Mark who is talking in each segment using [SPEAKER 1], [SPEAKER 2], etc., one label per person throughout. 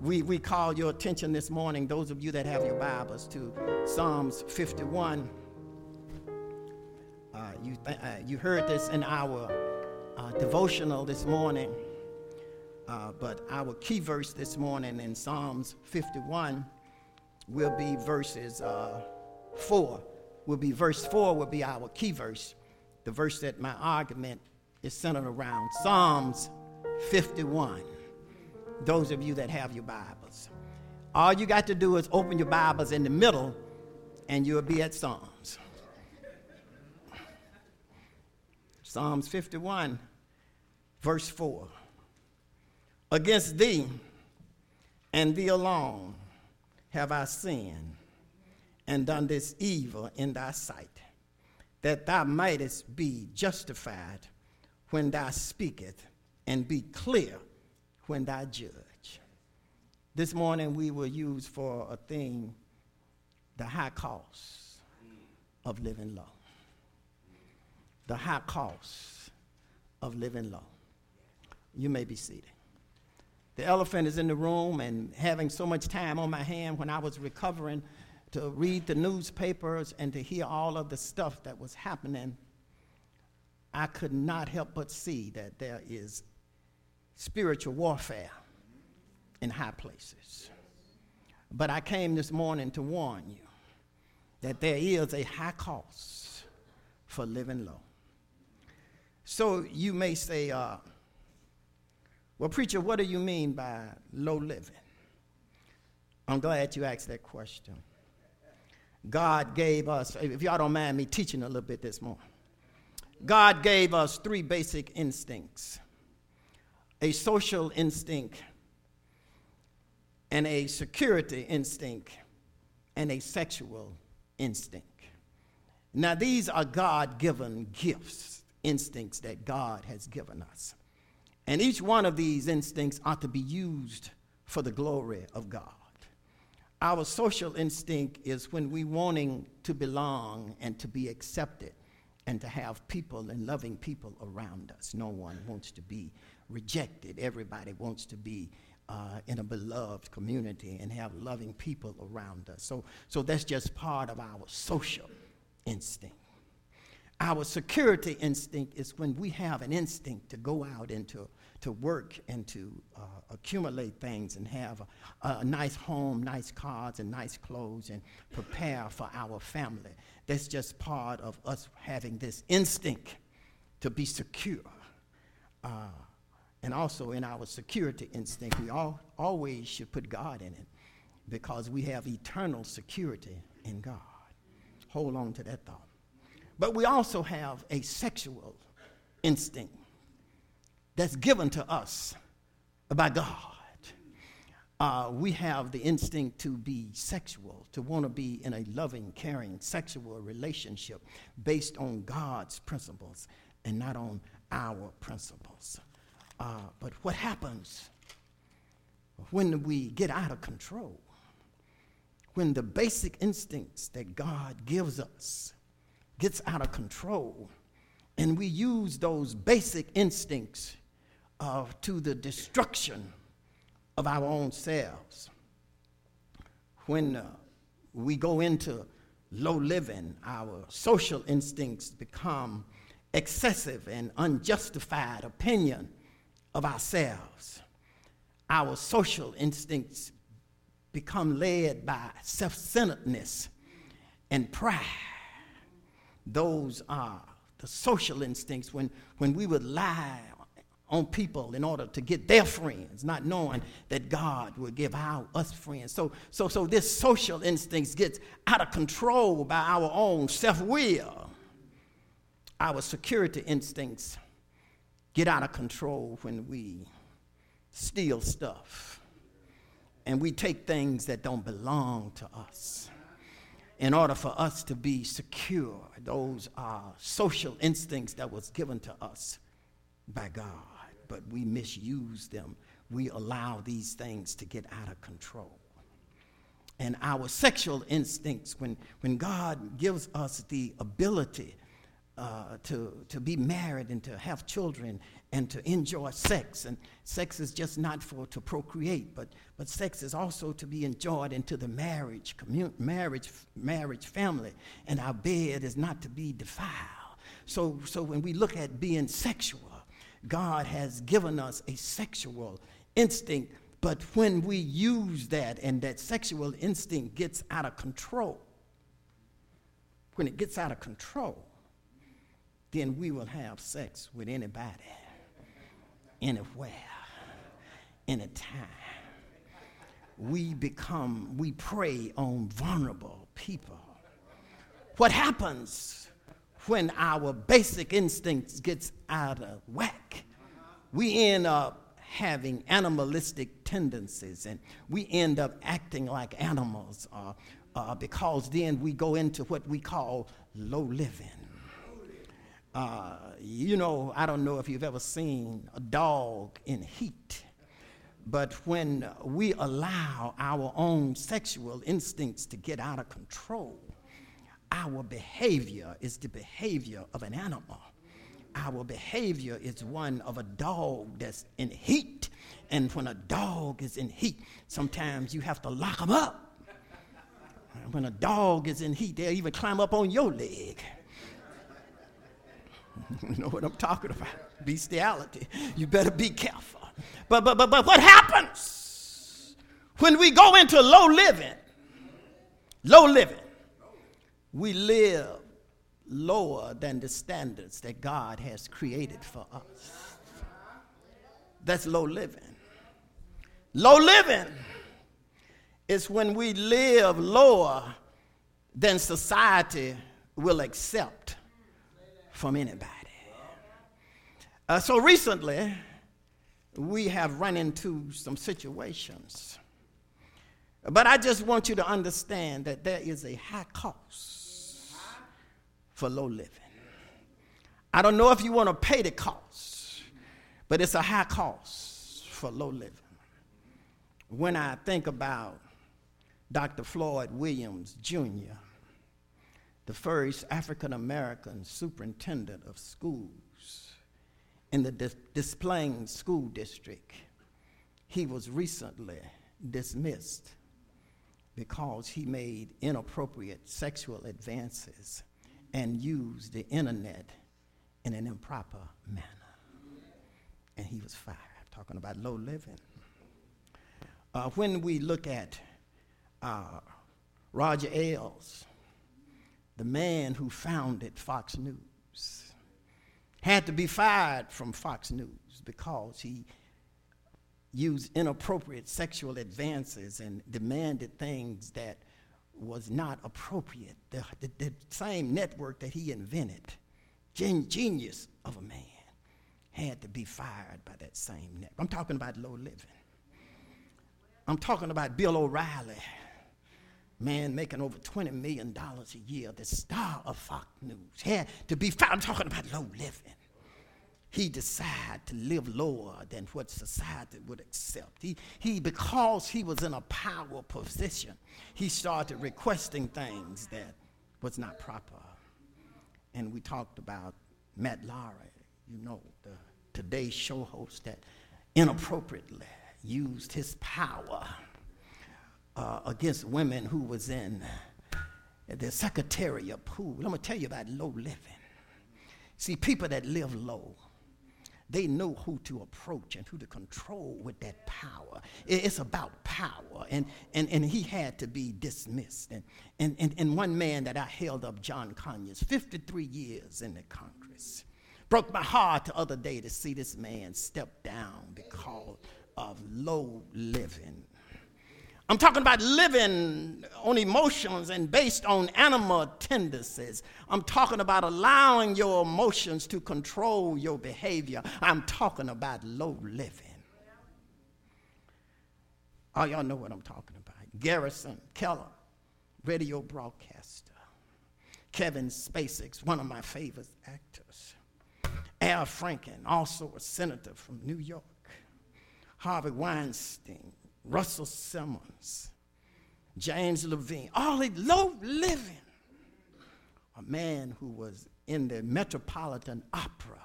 [SPEAKER 1] we, we call your attention this morning, those of you that have your Bibles, to Psalms 51. Uh, you, th- uh, you heard this in our uh, devotional this morning, uh, but our key verse this morning in Psalms 51 will be verses uh, 4. Will be verse 4 will be our key verse, the verse that my argument is centered around. Psalms 51 those of you that have your Bibles. All you got to do is open your Bibles in the middle, and you'll be at Psalms. Psalms 51, verse 4. Against thee and thee alone have I sinned and done this evil in thy sight, that thou mightest be justified when thou speakest and be clear when thou judge. This morning we will use for a theme the high cost of living low. The high cost of living low. You may be seated. The elephant is in the room, and having so much time on my hand when I was recovering to read the newspapers and to hear all of the stuff that was happening, I could not help but see that there is spiritual warfare in high places. But I came this morning to warn you that there is a high cost for living low. So you may say, uh, well, preacher, what do you mean by low living? I'm glad you asked that question. God gave us, if y'all don't mind me teaching a little bit this morning, God gave us three basic instincts a social instinct and a security instinct and a sexual instinct. Now, these are God given gifts, instincts that God has given us. And each one of these instincts ought to be used for the glory of God. Our social instinct is when we wanting to belong and to be accepted and to have people and loving people around us. No one wants to be rejected. Everybody wants to be uh, in a beloved community and have loving people around us. So, so that's just part of our social instinct. Our security instinct is when we have an instinct to go out and to, to work and to uh, accumulate things and have a, a, nice home, nice cars, and nice clothes and prepare for our family. That's just part of us having this instinct to be secure. Uh, and also in our security instinct, we all, always should put God in it because we have eternal security in God. Hold on to that thought. But we also have a sexual instinct that's given to us by God. Uh, we have the instinct to be sexual, to want to be in a loving, caring, sexual relationship based on God's principles and not on our principles. Uh, but what happens when we get out of control? When the basic instincts that God gives us gets out of control, and we use those basic instincts uh, to the destruction of our own selves. When uh, we go into low living, our social instincts become excessive and unjustified opinion of ourselves. Our social instincts become led by self centeredness and pride. Those are the social instincts when, when we would lie on people in order to get their friends, not knowing that God will give our, us friends. So, so, so this social instincts gets out of control by our own self will. Our security instincts get out of control when we steal stuff and we take things that don't belong to us. In order for us to be secure, those are social instincts that was given to us by God, but we misuse them. We allow these things to get out of control. And our sexual instincts, when, when God gives us the ability uh, to, to be married and to have children and to enjoy sex. And sex is just not for to procreate, but, but sex is also to be enjoyed into the marriage, commun- marriage, marriage family. And our bed is not to be defiled. So, so when we look at being sexual, God has given us a sexual instinct, but when we use that and that sexual instinct gets out of control, when it gets out of control, then we will have sex with anybody, anywhere, anytime. We become, we prey on vulnerable people. What happens when our basic instincts gets out of whack? We end up having animalistic tendencies and we end up acting like animals uh, uh, because then we go into what we call low living. Uh, you know, I don't know if you've ever seen a dog in heat, but when we allow our own sexual instincts to get out of control, our behavior is the behavior of an animal. Our behavior is one of a dog that's in heat. And when a dog is in heat, sometimes you have to lock them up. When a dog is in heat, they'll even climb up on your leg. you know what I'm talking about? Bestiality. You better be careful. But, but, but, but what happens when we go into low living? Low living. We live lower than the standards that God has created for us. That's low living. Low living is when we live lower than society will accept from anybody. Uh, so recently, we have run into some situations. But I just want you to understand that there is a high cost for low living. I don't know if you want to pay the cost, but it's a high cost for low living. When I think about Dr. Floyd Williams Jr., the first African American superintendent of schools in the Des Plaines School District. He was recently dismissed because he made inappropriate sexual advances and used the internet in an improper manner. And he was fired. Talking about low living. Uh, when we look at uh, Roger Ailes, the man who founded Fox News, had to be fired from Fox News because he used inappropriate sexual advances and demanded things that was not appropriate. The, the, the same network that he invented, gen- genius of a man, had to be fired by that same network. I'm talking about low living. I'm talking about Bill O'Reilly man making over $20 million a year, the star of Fox News, had to be found. I'm talking about low living. He decided to live lower than what society would accept. He, he, because he was in a power position, he started requesting things that was not proper. And we talked about Matt Lauer, you know, the Today Show host that inappropriately used his power uh, against women who was in the secretariat pool. I'm going to tell you about low living. See, people that live low, they know who to approach and who to control with that power. It's about power. And, and, and he had to be dismissed. And, and, and, and one man that I held up, John Conyers, 53 years in the Congress. Broke my heart the other day to see this man step down because of low living. I'm talking about living on emotions and based on animal tendencies. I'm talking about allowing your emotions to control your behavior. I'm talking about low living. Oh, y'all know what I'm talking about. Garrison Keillor, radio broadcaster. Kevin Spacey, one of my favorite actors. Al Franken, also a senator from New York. Harvey Weinstein, Russell Simmons, James Levine, all low living. A man who was in the Metropolitan Opera.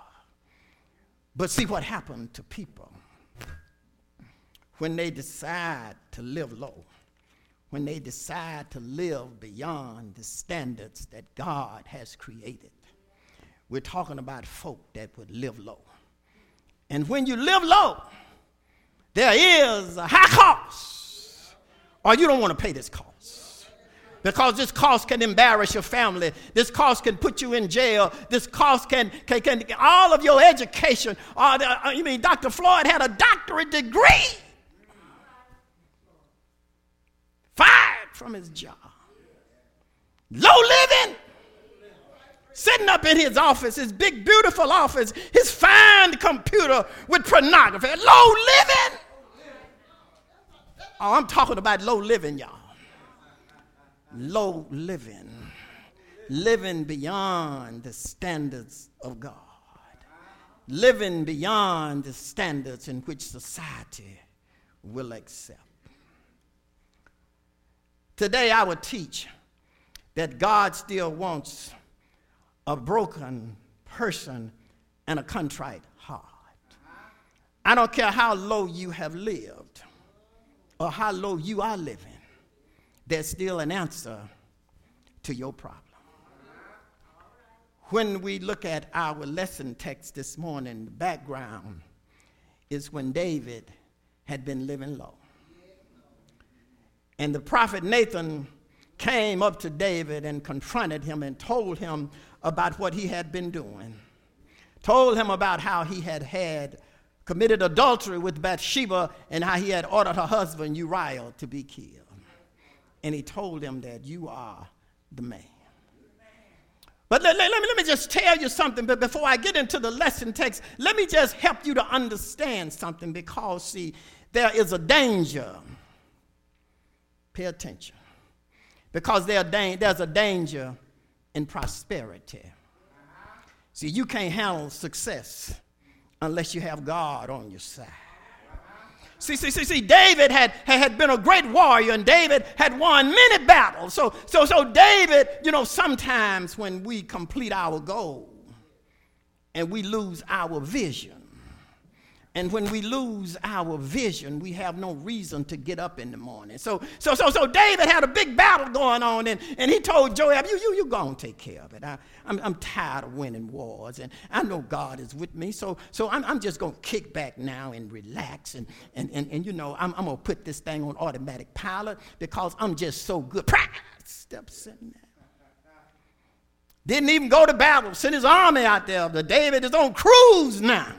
[SPEAKER 1] But see what happened to people when they decide to live low, when they decide to live beyond the standards that God has created. We're talking about folk that would live low. And when you live low, there is a high cost, or you don't want to pay this cost. Because this cost can embarrass your family. This cost can put you in jail. This cost can, can, can all of your education. Uh, you mean Dr. Floyd had a doctorate degree fired from his job. Low living. Sitting up in his office, his big, beautiful office, his fine computer with pornography. Low living. Oh, I'm talking about low living, y'all. Low living. Living beyond the standards of God. Living beyond the standards in which society will accept. Today, I would teach that God still wants a broken person and a contrite heart. I don't care how low you have lived or how low you are living, there's still an answer to your problem. When we look at our lesson text this morning, the background is when David had been living low. And the prophet Nathan came up to David and confronted him and told him about what he had been doing. Told him about how he had had committed adultery with Bathsheba and how he had ordered her husband Uriah to be killed. And he told him that you are the man. But let, let, let, me, let me just tell you something. But before I get into the lesson text, let me just help you to understand something because, see, there is a danger Pay attention. Because there there's a danger in prosperity. See, you can't handle success unless you have God on your side. See, see, see, see, David had, had been a great warrior and David had won many battles. So, so, so David, you know, sometimes when we complete our goal and we lose our vision, and when we lose our vision, we have no reason to get up in the morning. So, so, so, so David had a big battle going on, and, and he told Joab, you, you, you go and take care of it. I, I'm, I'm tired of winning wars, and I know God is with me. So, so I'm, I'm just going to kick back now and relax. And, and, and, and you know, I'm, I'm going to put this thing on automatic pilot because I'm just so good. Steps in there. Didn't even go to battle, sent his army out there. But David is on cruise now.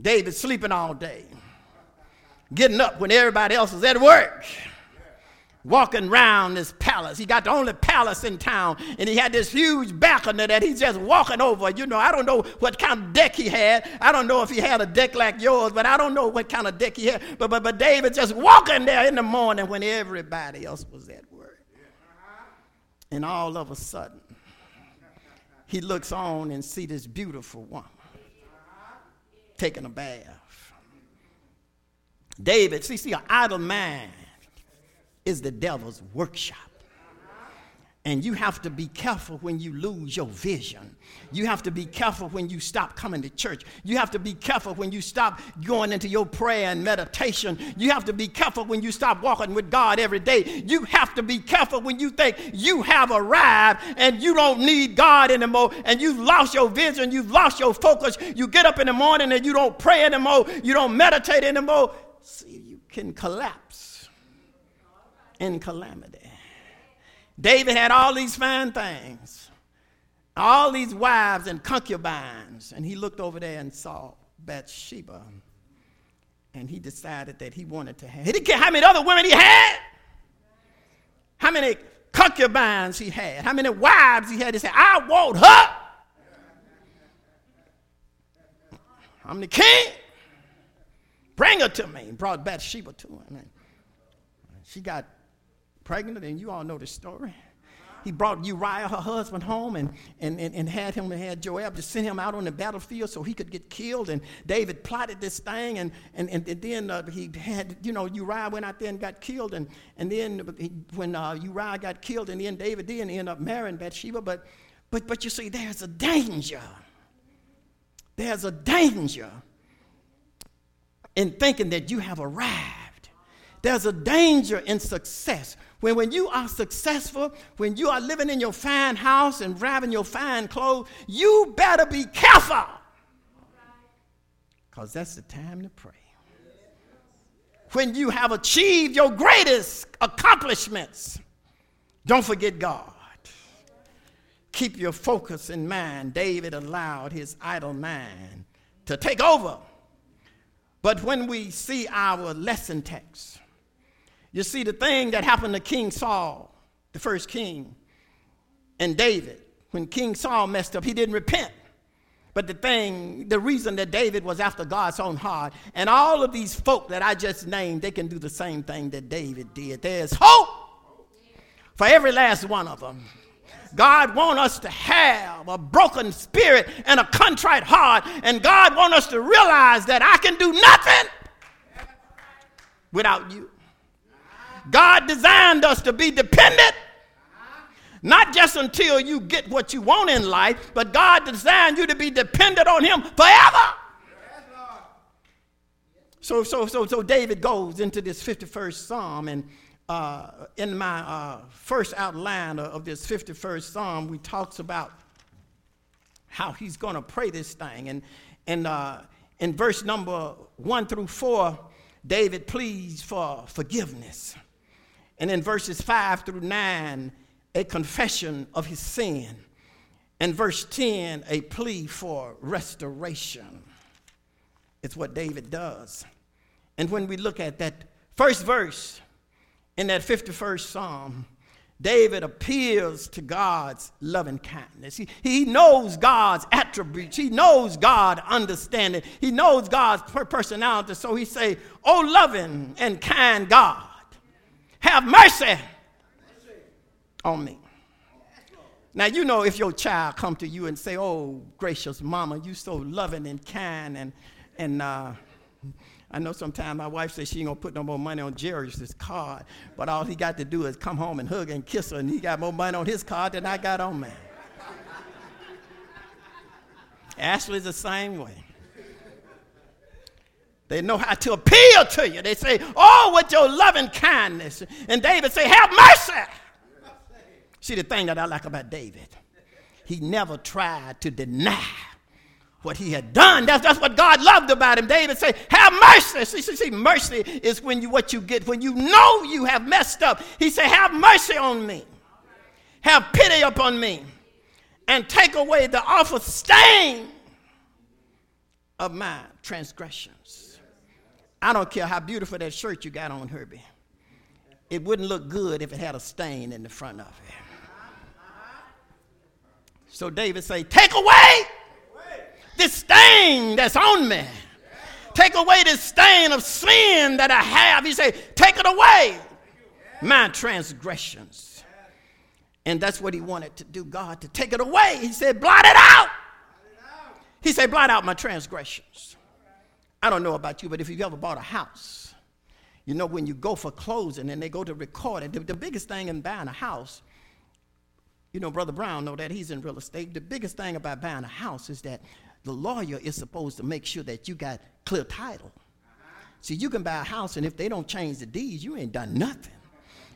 [SPEAKER 1] David sleeping all day, getting up when everybody else is at work, walking around this palace. He got the only palace in town, and he had this huge balcony that he's just walking over. You know, I don't know what kind of deck he had. I don't know if he had a deck like yours, but I don't know what kind of deck he had. But, but, but David just walking there in the morning when everybody else was at work. And all of a sudden, he looks on and see this beautiful woman taking a bath. David, see, see, an idle man is the devil's workshop. And you have to be careful when you lose your vision. You have to be careful when you stop coming to church. You have to be careful when you stop going into your prayer and meditation. You have to be careful when you stop walking with God every day. You have to be careful when you think you have arrived and you don't need God anymore and you've lost your vision, you've lost your focus. You get up in the morning and you don't pray anymore, you don't meditate anymore. See, you can collapse in calamity. David had all these fine things, all these wives and concubines, and he looked over there and saw Bathsheba. And he decided that he wanted to have. He didn't care how many other women he had, how many concubines he had, how many wives he had. He said, I want her. I'm the king. Bring her to me. And brought Bathsheba to him. And she got pregnant, and you all know the story. He brought Uriah, her husband, home and, and, and, and had him and had Joab to send him out on the battlefield so he could get killed. And David plotted this thing, and, and, and, then uh, he had, you know, Uriah went out there and got killed. And, and then he, when uh, Uriah got killed, and then David did end up marrying Bathsheba. But But, but you see, there's a danger. There's a danger in thinking that you have arrived. There's a danger in success. When, when you are successful, when you are living in your fine house and driving your fine clothes, you better be careful. Because that's the time to pray. When you have achieved your greatest accomplishments, don't forget God. Keep your focus in mind. David allowed his idle mind to take over. But when we see our lesson text, you see the thing that happened to King Saul, the first king, and David. When King Saul messed up, he didn't repent. But the thing, the reason that David was after God's own heart, and all of these folk that I just named, they can do the same thing that David did. There's hope for every last one of them. God wants us to have a broken spirit and a contrite heart, and God wants us to realize that I can do nothing without you. God designed us to be dependent, not just until you get what you want in life, but God designed you to be dependent on Him forever. So, so, so, so David goes into this 51st Psalm and uh, in my uh, first outline of this 51st Psalm, we talks about how he's going to pray this thing. And, and uh, in verse number one through four, David pleads for forgiveness. And in verses five through nine, a confession of his sin. And verse 10, a plea for restoration. It's what David does. And when we look at that first verse, in that 51st Psalm, David appeals to God's loving kindness. He, he knows God's attributes. He knows God understanding. He knows God's personality. So he say, Oh, loving and kind God, have mercy on me. Now, you know if your child come to you and say, Oh, gracious mama, you so loving and kind and, and uh, I know sometimes my wife says she ain't gonna put no more money on Jerry's card, but all he got to do is come home and hug and kiss her, and he got more money on his card than I got on mine. Ashley's the same way. They know how to appeal to you. They say, Oh, with your loving kindness. And David say, Have mercy. See the thing that I like about David, he never tried to deny what he had done. That's, that's what God loved about him. David said, Have mercy. See, see, see, mercy is when you what you get when you know you have messed up. He said, Have mercy on me. Have pity upon me. And take away the awful stain of my transgressions. I don't care how beautiful that shirt you got on, Herbie. It wouldn't look good if it had a stain in the front of it. So David say, Take away this stain that's on me. Take away this stain of sin that I have. He said, Take it away, my transgressions. And that's what he wanted to do, God, to take it away. He said, Blot it out. He said, Blot out my transgressions. I don't know about you, but if you've ever bought a house, you know when you go for closing and they go to record it, the, the biggest thing in buying a house, you know, Brother Brown know that he's in real estate. The biggest thing about buying a house is that the lawyer is supposed to make sure that you got clear title. See, you can buy a house, and if they don't change the deeds, you ain't done nothing.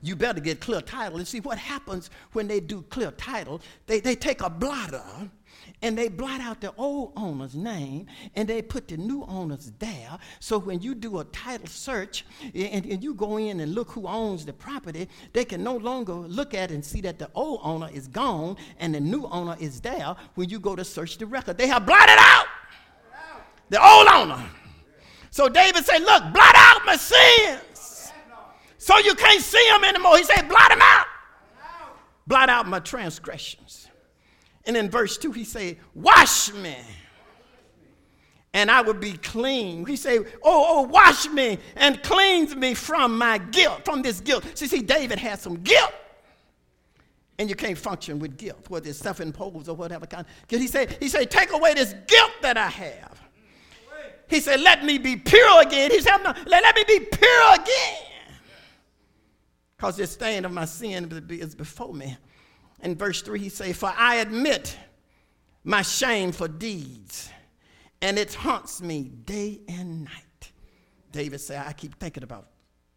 [SPEAKER 1] You better get clear title. And see what happens when they do clear title, they, they take a blotter and they blot out the old owner's name and they put the new owners there. So when you do a title search and, and, you go in and look who owns the property, they can no longer look at and see that the old owner is gone and the new owner is there when you go to search the record. They have blotted out the old owner. So David said, Look, blot out my sins. So you can't see them anymore. He said, Blot them out. Blot out my transgressions. And in verse 2, he said, Wash me, and I will be clean. He said, Oh, oh, wash me and cleanse me from my guilt, from this guilt. See, see, David had some guilt. And you can't function with guilt, whether it's self-imposed or whatever kind. He said, he said, take away this guilt that I have. He said, let me be pure again. He said, let, let me be pure again. Because the stain of my sin is before me. In verse 3, he say, For I admit my shame for deeds, and it haunts me day and night. David said, I keep thinking about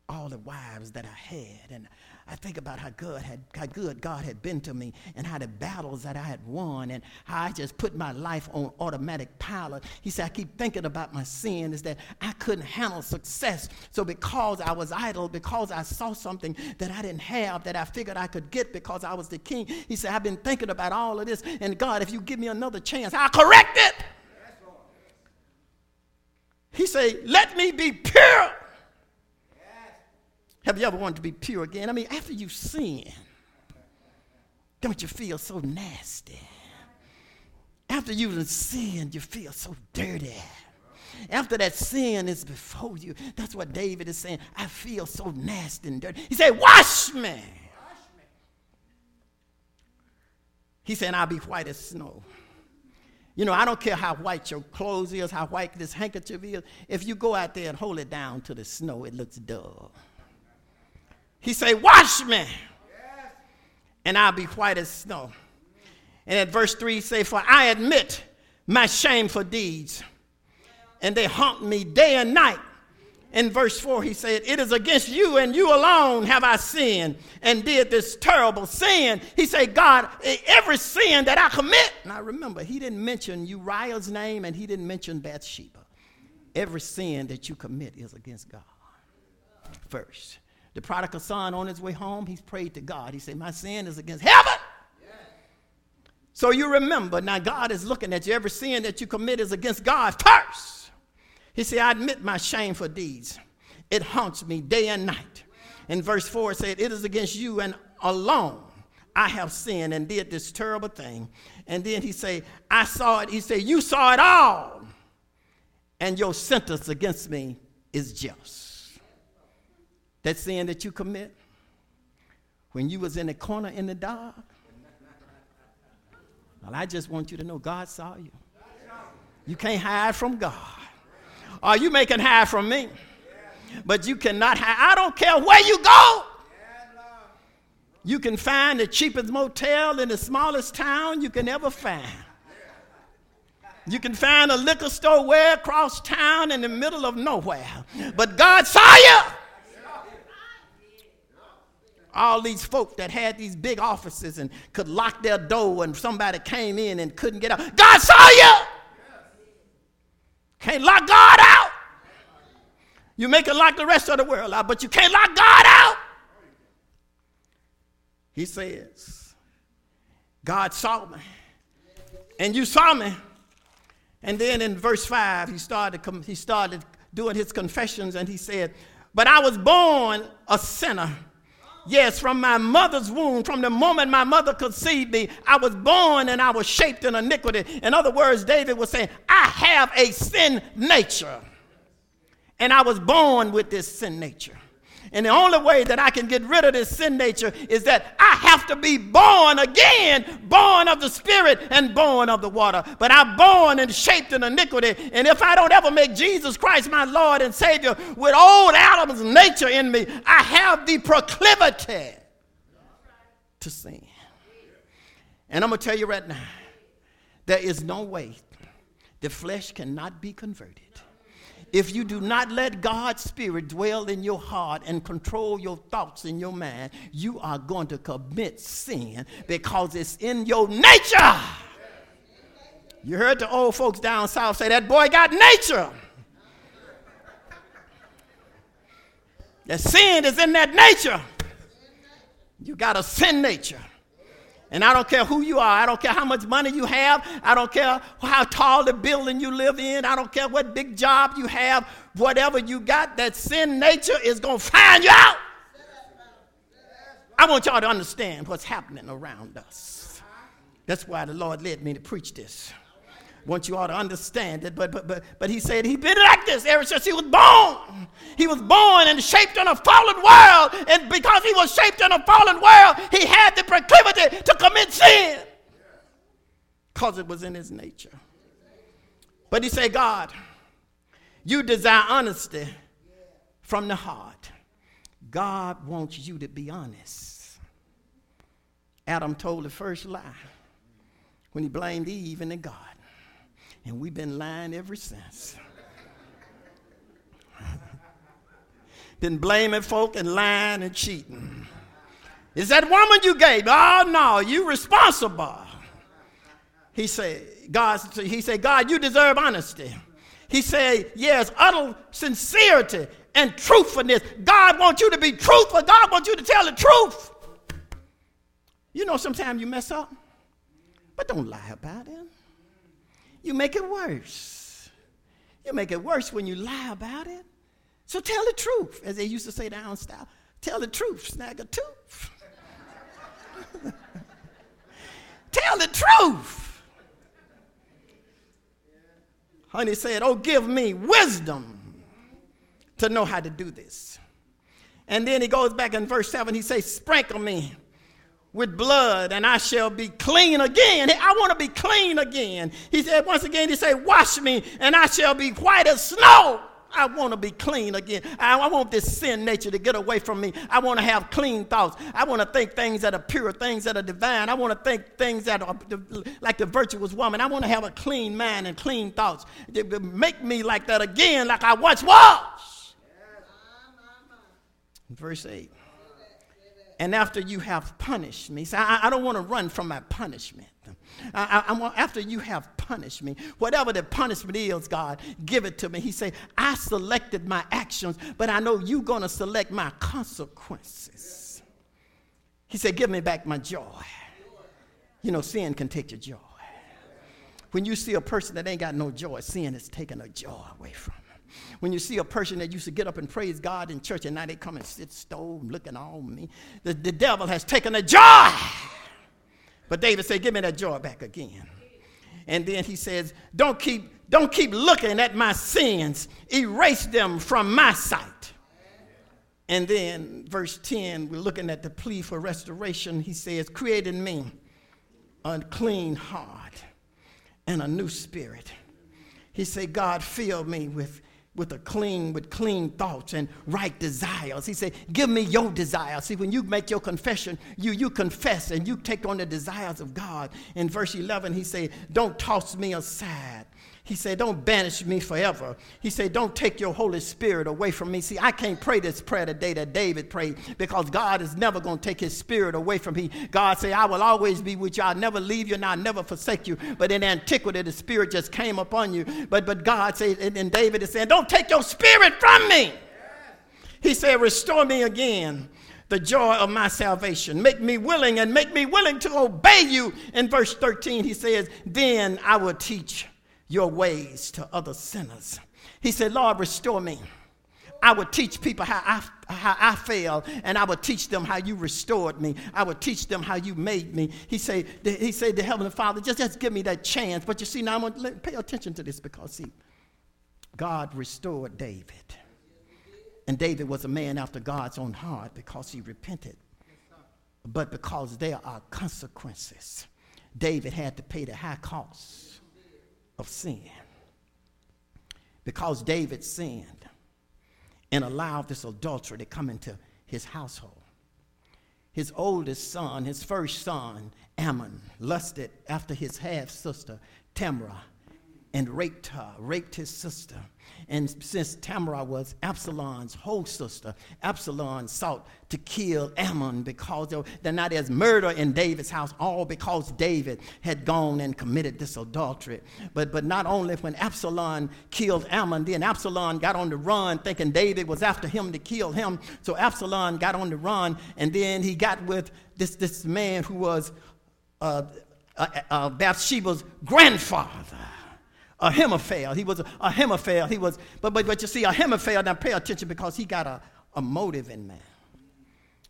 [SPEAKER 1] all the wives that I had, and I think about how good, had, how good God had been to me and how the battles that I had won and how I just put my life on automatic pilot. He said, I keep thinking about my sin is that I couldn't handle success. So because I was idle, because I saw something that I didn't have that I figured I could get because I was the king, he said, I've been thinking about all of this. And God, if you give me another chance, I'll correct it. He said, let me be pure have you ever wanted to be pure again? I mean, after you sin, don't you feel so nasty? After you've sinned, you feel so dirty. After that sin is before you, that's what David is saying. I feel so nasty and dirty. He said, Wash me. He said, I'll be white as snow. You know, I don't care how white your clothes is, how white this handkerchief is. If you go out there and hold it down to the snow, it looks dull. He said, Wash me, and I'll be white as snow. And at verse 3, he say, For I admit my shameful deeds, and they haunt me day and night. In verse 4, he said, It is against you and you alone have I sinned and did this terrible sin. He said, God, every sin that I commit. Now remember, he didn't mention Uriah's name and he didn't mention Bathsheba. Every sin that you commit is against God first. The prodigal son on his way home, he's prayed to God. He said, My sin is against heaven. So you remember, now God is looking at you. Every sin that you commit is against God first. He said, I admit my shameful deeds. It haunts me day and night. In verse 4, it said, It is against you and alone I have sinned and did this terrible thing. And then he said, I saw it. He said, You saw it all. And your sentence against me is just. That sin that you commit when you was in the corner in the dark. Well, I just want you to know God saw you. You can't hide from God. Or you may can hide from me. But you cannot hide. I don't care where you go. You can find the cheapest motel in the smallest town you can ever find. You can find a liquor store way across town in the middle of nowhere. But God saw you all these folk that had these big offices and could lock their door and somebody came in and couldn't get out. God saw you. Can't lock God out. You make it lock the rest of the world out, but you can't lock God out. He says, God saw me, and you saw me. And then in verse 5, he started, he started doing his confessions and he said, But I was born a sinner Yes, from my mother's womb, from the moment my mother conceived me, I was born and I was shaped in iniquity. In other words, David was saying, I have a sin nature. And I was born with this sin nature. And the only way that I can get rid of this sin nature is that I have to be born again, born of the Spirit and born of the water. But I'm born and shaped in iniquity. And if I don't ever make Jesus Christ my Lord and Savior with old Adam's nature in me, I have the proclivity to sin. And I'm going to tell you right now there is no way the flesh cannot be converted if you do not let God's Spirit dwell in your heart and control your thoughts in your mind, you are going to commit sin because it's in your nature. You heard the old folks down south say, That boy got nature. That sin is in that nature. You got a sin nature. And I don't care who you are. I don't care how much money you have. I don't care how tall the building you live in. I don't care what big job you have. Whatever you got, that sin nature is going to find you out. I want y'all to understand what's happening around us. That's why the Lord led me to preach this want you all to understand it. But, but, but, but he said he'd been like this ever since he was born. He was born and shaped in a fallen world. And because he was shaped in a fallen world, he had the proclivity to commit sin because it was in his nature. But he said, God, you desire honesty from the heart. God wants you to be honest Adam told the first lie when he blamed Eve and the God. And we've been lying ever since. been blaming folk and lying and cheating. Is that woman you gave? Oh no, you responsible. He said, God, he said, God, you deserve honesty. He said, yes, utter sincerity and truthfulness. God wants you to be truthful. God wants you to tell the truth. You know, sometimes you mess up, but don't lie about it. You make it worse. You make it worse when you lie about it. So tell the truth, as they used to say down south. Tell the truth, snag a tooth. tell the truth. Honey said, Oh, give me wisdom to know how to do this. And then he goes back in verse 7, he says, Sprinkle me with blood and I shall be clean again. I want to be clean again. He said, once again, he said, Wash me and I shall be white as snow. I want to be clean again. I, I, want this sin nature to get away from me. I want to have clean thoughts. I want to think things that are pure, things that are divine. I want to think things that are like the virtuous woman. I want to have a clean mind and clean thoughts. Make me like that again, like I once was. Verse 8. And after you have punished me, so I, I don't want to run from my punishment. I, I, I, after you have punished me, whatever the punishment is, God, give it to me. He said, I selected my actions, but I know you're going to select my consequences. He said, Give me back my joy. You know, sin can take your joy. When you see a person that ain't got no joy, sin is taking a joy away from when you see a person that used to get up and praise God in church and now they come and sit stove looking all me, the, the devil has taken the joy. But David said, Give me that joy back again. And then he says, Don't keep, don't keep looking at my sins, erase them from my sight. And then, verse 10, we're looking at the plea for restoration. He says, Create in me a clean heart and a new spirit. He said, God, fill me with with a clean, with clean thoughts and right desires. He said, Give me your desires. See, when you make your confession, you, you confess and you take on the desires of God. In verse 11, he said, Don't toss me aside. He said, Don't banish me forever. He said, Don't take your Holy Spirit away from me. See, I can't pray this prayer today that David prayed because God is never going to take his spirit away from me. God said, I will always be with you. I'll never leave you and I'll never forsake you. But in antiquity, the spirit just came upon you. But, but God said, and, and David is saying, Don't take your spirit from me. He said, Restore me again the joy of my salvation. Make me willing and make me willing to obey you. In verse 13, he says, Then I will teach your ways to other sinners. He said, Lord, restore me. I would teach people how I, how I failed, and I would teach them how you restored me. I would teach them how you made me. He said, he said to Heavenly Father, just, just give me that chance. But you see, now I'm going to pay attention to this because, see, God restored David. And David was a man after God's own heart because he repented. But because there are consequences, David had to pay the high cost of sin. Because David sinned and allowed this adultery to come into his household. His oldest son, his first son, Amnon, lusted after his half sister, Tamar, and raped her, raped his sister. And since Tamar was Absalom's whole sister, Absalom sought to kill Amnon because then now there's murder in David's house, all because David had gone and committed this adultery. But, but not only when Absalom killed Amnon, then Absalom got on the run thinking David was after him to kill him. So Absalom got on the run, and then he got with this, this man who was uh, uh, uh, Bathsheba's grandfather. Ahithophel. He was a. He was, but, but, but you see, Ahithophel, now pay attention because he got a, a motive in man.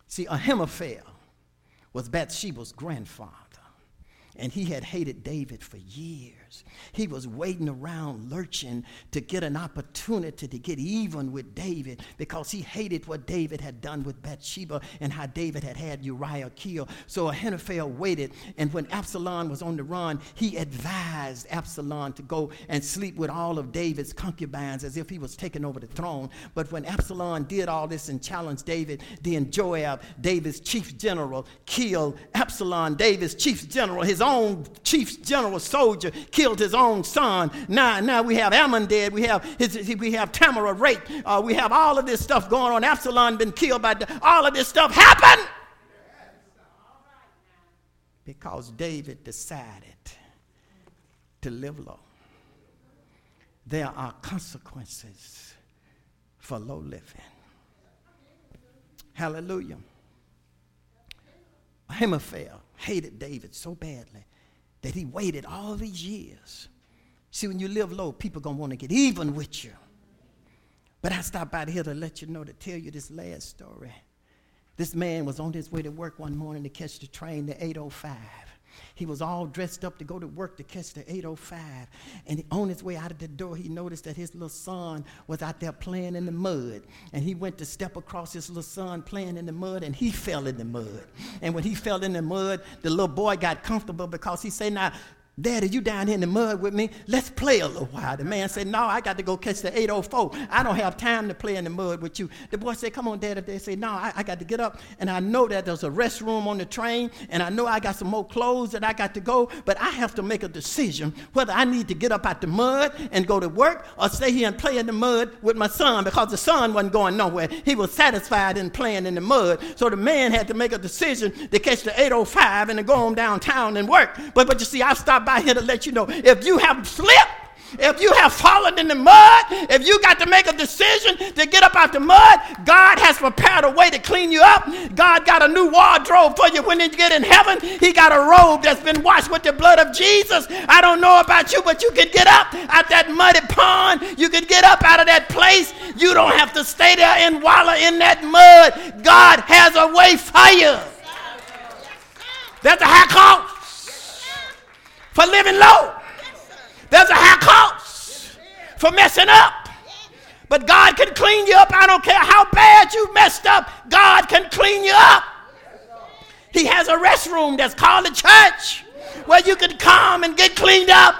[SPEAKER 1] See, Ahithophel was Bathsheba's grandfather, and he had hated David for years. He was waiting around, lurching to get an opportunity to get even with David because he hated what David had done with Bathsheba and how David had had Uriah killed. So Ahithophel waited, and when Absalom was on the run, he advised Absalom to go and sleep with all of David's concubines as if he was taking over the throne. But when Absalom did all this and challenged David, then Joab, David's chief general, killed Absalom, David's chief general, his own chief general soldier, killed his own son. Now, now we have Amnon dead. We have his, we have Tamar raped. Uh, we have all of this stuff going on. Absalom been killed by all of this stuff happened because David decided to live low. There are consequences for low living. Hallelujah. Ahithophel hated David so badly that he waited all these years. See, when you live low, people gonna want to get even with you. But I stopped by here to let you know, to tell you this last story. This man was on his way to work one morning to catch the train, the 805. He was all dressed up to go to work to catch the 805. And on his way out of the door, he noticed that his little son was out there playing in the mud. And he went to step across his little son playing in the mud, and he fell in the mud. And when he fell in the mud, the little boy got comfortable because he said, Now, Daddy, you down here in the mud with me? Let's play a little while. The man said, No, I got to go catch the 804. I don't have time to play in the mud with you. The boy said, Come on, Daddy. They say, No, I, I got to get up. And I know that there's a restroom on the train. And I know I got some more clothes that I got to go. But I have to make a decision whether I need to get up out the mud and go to work or stay here and play in the mud with my son because the son wasn't going nowhere. He was satisfied in playing in the mud. So the man had to make a decision to catch the 805 and to go on downtown and work. But, but you see, I stopped by here to let you know if you have slipped, if you have fallen in the mud, if you got to make a decision to get up out the mud, God has prepared a way to clean you up. God got a new wardrobe for you when you get in heaven. He got a robe that's been washed with the blood of Jesus. I don't know about you, but you can get up out that muddy pond. You can get up out of that place. You don't have to stay there and wallow in that mud. God has a way for you. That's a high cost for living low. There's a high cost for messing up. But God can clean you up. I don't care how bad you messed up, God can clean you up. He has a restroom that's called a church where you can come and get cleaned up.